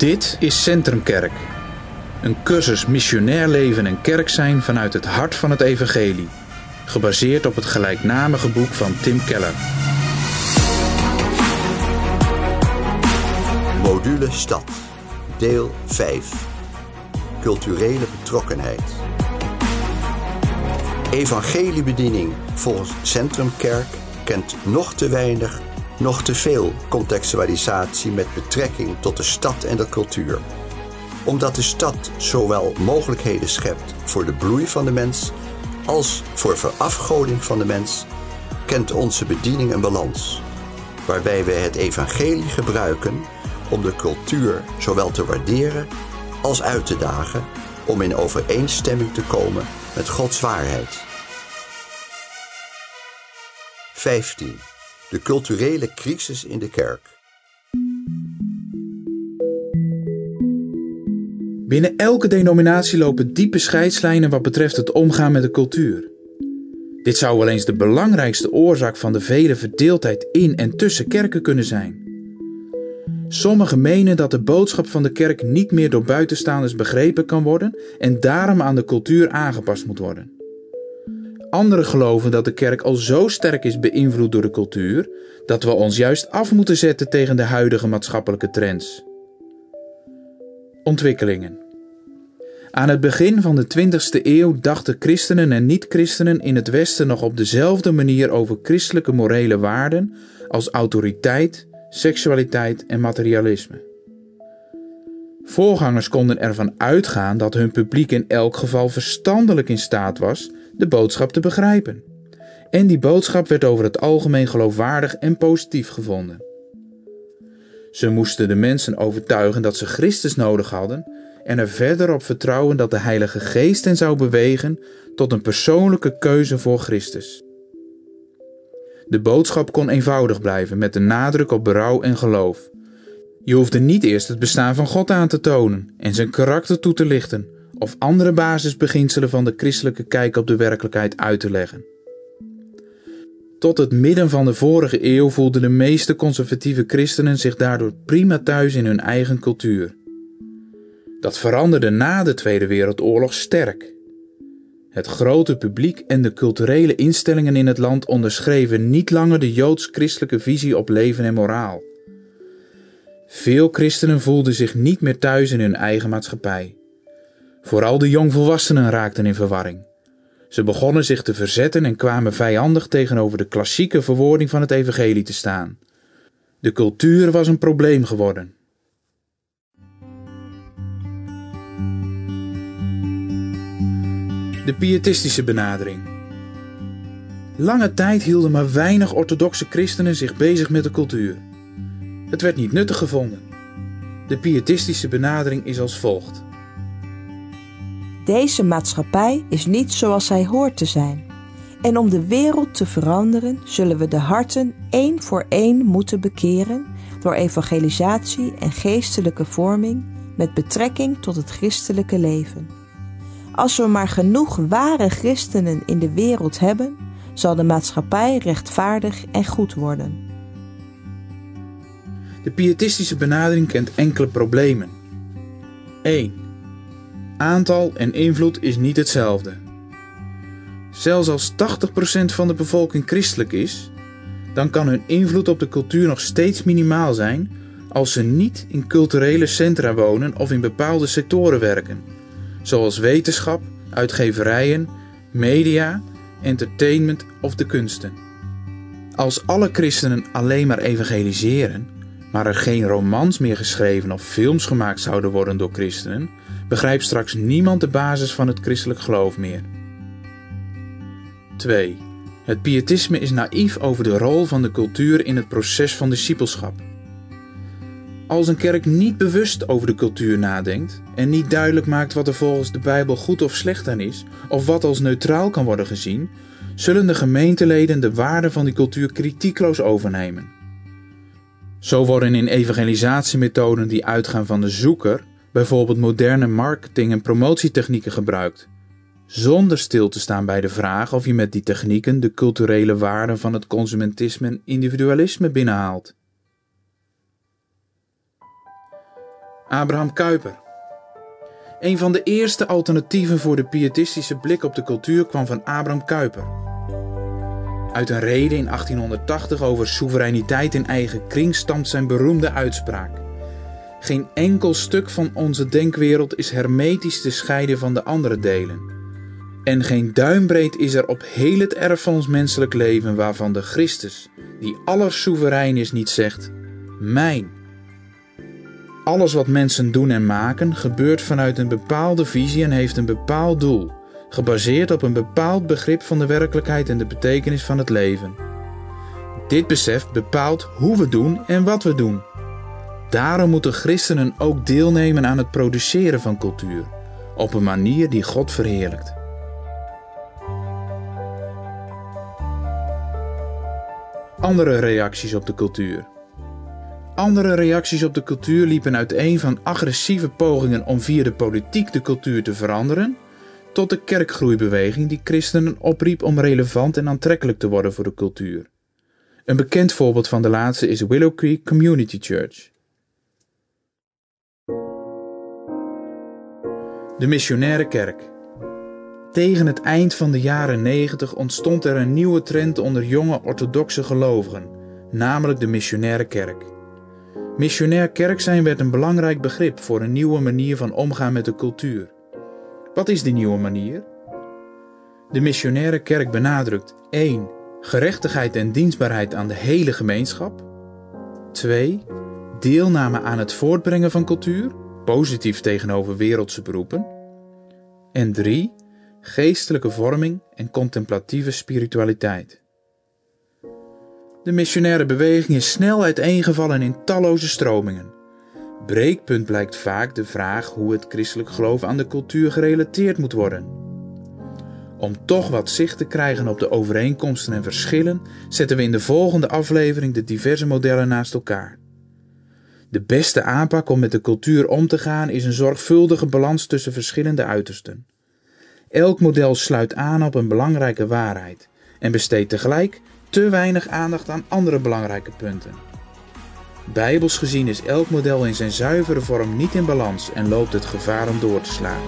Dit is Centrumkerk. Een cursus missionair leven en kerk zijn vanuit het hart van het evangelie. Gebaseerd op het gelijknamige boek van Tim Keller. Module Stad. Deel 5. Culturele betrokkenheid. Evangeliebediening volgens Centrumkerk kent nog te weinig, nog te veel contextualisatie met betrekking tot de stad en de cultuur. Omdat de stad zowel mogelijkheden schept voor de bloei van de mens als voor verafgoding van de mens, kent onze bediening een balans, waarbij wij het evangelie gebruiken om de cultuur zowel te waarderen als uit te dagen om in overeenstemming te komen met Gods waarheid. 15. De culturele crisis in de kerk. Binnen elke denominatie lopen diepe scheidslijnen wat betreft het omgaan met de cultuur. Dit zou wel eens de belangrijkste oorzaak van de vele verdeeldheid in en tussen kerken kunnen zijn. Sommigen menen dat de boodschap van de kerk niet meer door buitenstaanders begrepen kan worden en daarom aan de cultuur aangepast moet worden. Anderen geloven dat de kerk al zo sterk is beïnvloed door de cultuur dat we ons juist af moeten zetten tegen de huidige maatschappelijke trends. Ontwikkelingen. Aan het begin van de 20e eeuw dachten christenen en niet-christenen in het Westen nog op dezelfde manier over christelijke morele waarden als autoriteit, seksualiteit en materialisme. Voorgangers konden ervan uitgaan dat hun publiek in elk geval verstandelijk in staat was de boodschap te begrijpen. En die boodschap werd over het algemeen geloofwaardig en positief gevonden. Ze moesten de mensen overtuigen dat ze Christus nodig hadden en er verder op vertrouwen dat de Heilige Geest hen zou bewegen tot een persoonlijke keuze voor Christus. De boodschap kon eenvoudig blijven met de nadruk op berouw en geloof. Je hoefde niet eerst het bestaan van God aan te tonen en zijn karakter toe te lichten of andere basisbeginselen van de christelijke kijk op de werkelijkheid uit te leggen. Tot het midden van de vorige eeuw voelden de meeste conservatieve christenen zich daardoor prima thuis in hun eigen cultuur. Dat veranderde na de Tweede Wereldoorlog sterk. Het grote publiek en de culturele instellingen in het land onderschreven niet langer de joods-christelijke visie op leven en moraal. Veel christenen voelden zich niet meer thuis in hun eigen maatschappij. Vooral de jongvolwassenen raakten in verwarring. Ze begonnen zich te verzetten en kwamen vijandig tegenover de klassieke verwoording van het evangelie te staan. De cultuur was een probleem geworden. De pietistische benadering. Lange tijd hielden maar weinig orthodoxe christenen zich bezig met de cultuur. Het werd niet nuttig gevonden. De pietistische benadering is als volgt. Deze maatschappij is niet zoals zij hoort te zijn. En om de wereld te veranderen, zullen we de harten één voor één moeten bekeren door evangelisatie en geestelijke vorming met betrekking tot het christelijke leven. Als we maar genoeg ware christenen in de wereld hebben, zal de maatschappij rechtvaardig en goed worden. De pietistische benadering kent enkele problemen. 1. Aantal en invloed is niet hetzelfde. Zelfs als 80% van de bevolking christelijk is, dan kan hun invloed op de cultuur nog steeds minimaal zijn als ze niet in culturele centra wonen of in bepaalde sectoren werken, zoals wetenschap, uitgeverijen, media, entertainment of de kunsten. Als alle christenen alleen maar evangeliseren, maar er geen romans meer geschreven of films gemaakt zouden worden door christenen, begrijpt straks niemand de basis van het christelijk geloof meer. 2. Het pietisme is naïef over de rol van de cultuur in het proces van discipelschap. Als een kerk niet bewust over de cultuur nadenkt en niet duidelijk maakt wat er volgens de Bijbel goed of slecht aan is, of wat als neutraal kan worden gezien, zullen de gemeenteleden de waarde van die cultuur kritiekloos overnemen. Zo worden in evangelisatiemethoden die uitgaan van de zoeker bijvoorbeeld moderne marketing- en promotietechnieken gebruikt, zonder stil te staan bij de vraag of je met die technieken de culturele waarden van het consumentisme en individualisme binnenhaalt. Abraham Kuyper. Een van de eerste alternatieven voor de pietistische blik op de cultuur kwam van Abraham Kuyper. Uit een reden in 1880 over soevereiniteit in eigen kring stamt zijn beroemde uitspraak. Geen enkel stuk van onze denkwereld is hermetisch te scheiden van de andere delen. En geen duimbreed is er op heel het erf van ons menselijk leven waarvan de Christus, die allersoeverein is, niet zegt: Mijn. Alles wat mensen doen en maken gebeurt vanuit een bepaalde visie en heeft een bepaald doel, gebaseerd op een bepaald begrip van de werkelijkheid en de betekenis van het leven. Dit besef bepaalt hoe we doen en wat we doen. Daarom moeten christenen ook deelnemen aan het produceren van cultuur, op een manier die God verheerlijkt. Andere reacties op de cultuur. Andere reacties op de cultuur liepen uiteen van agressieve pogingen om via de politiek de cultuur te veranderen, tot de kerkgroeibeweging die christenen opriep om relevant en aantrekkelijk te worden voor de cultuur. Een bekend voorbeeld van de laatste is Willow Creek Community Church. De missionaire kerk. Tegen het eind van de jaren 90 ontstond er een nieuwe trend onder jonge orthodoxe gelovigen, namelijk de missionaire kerk. Missionair kerk zijn werd een belangrijk begrip voor een nieuwe manier van omgaan met de cultuur. Wat is die nieuwe manier? De missionaire kerk benadrukt 1. Gerechtigheid en dienstbaarheid aan de hele gemeenschap. 2. Deelname aan het voortbrengen van cultuur, positief tegenover wereldse beroepen. En 3. Geestelijke vorming en contemplatieve spiritualiteit. De missionaire beweging is snel uiteengevallen in talloze stromingen. Breekpunt blijkt vaak de vraag hoe het christelijk geloof aan de cultuur gerelateerd moet worden. Om toch wat zicht te krijgen op de overeenkomsten en verschillen, zetten we in de volgende aflevering de diverse modellen naast elkaar. De beste aanpak om met de cultuur om te gaan is een zorgvuldige balans tussen verschillende uitersten. Elk model sluit aan op een belangrijke waarheid en besteedt tegelijk te weinig aandacht aan andere belangrijke punten. Bijbels gezien is elk model in zijn zuivere vorm niet in balans en loopt het gevaar om door te slaan.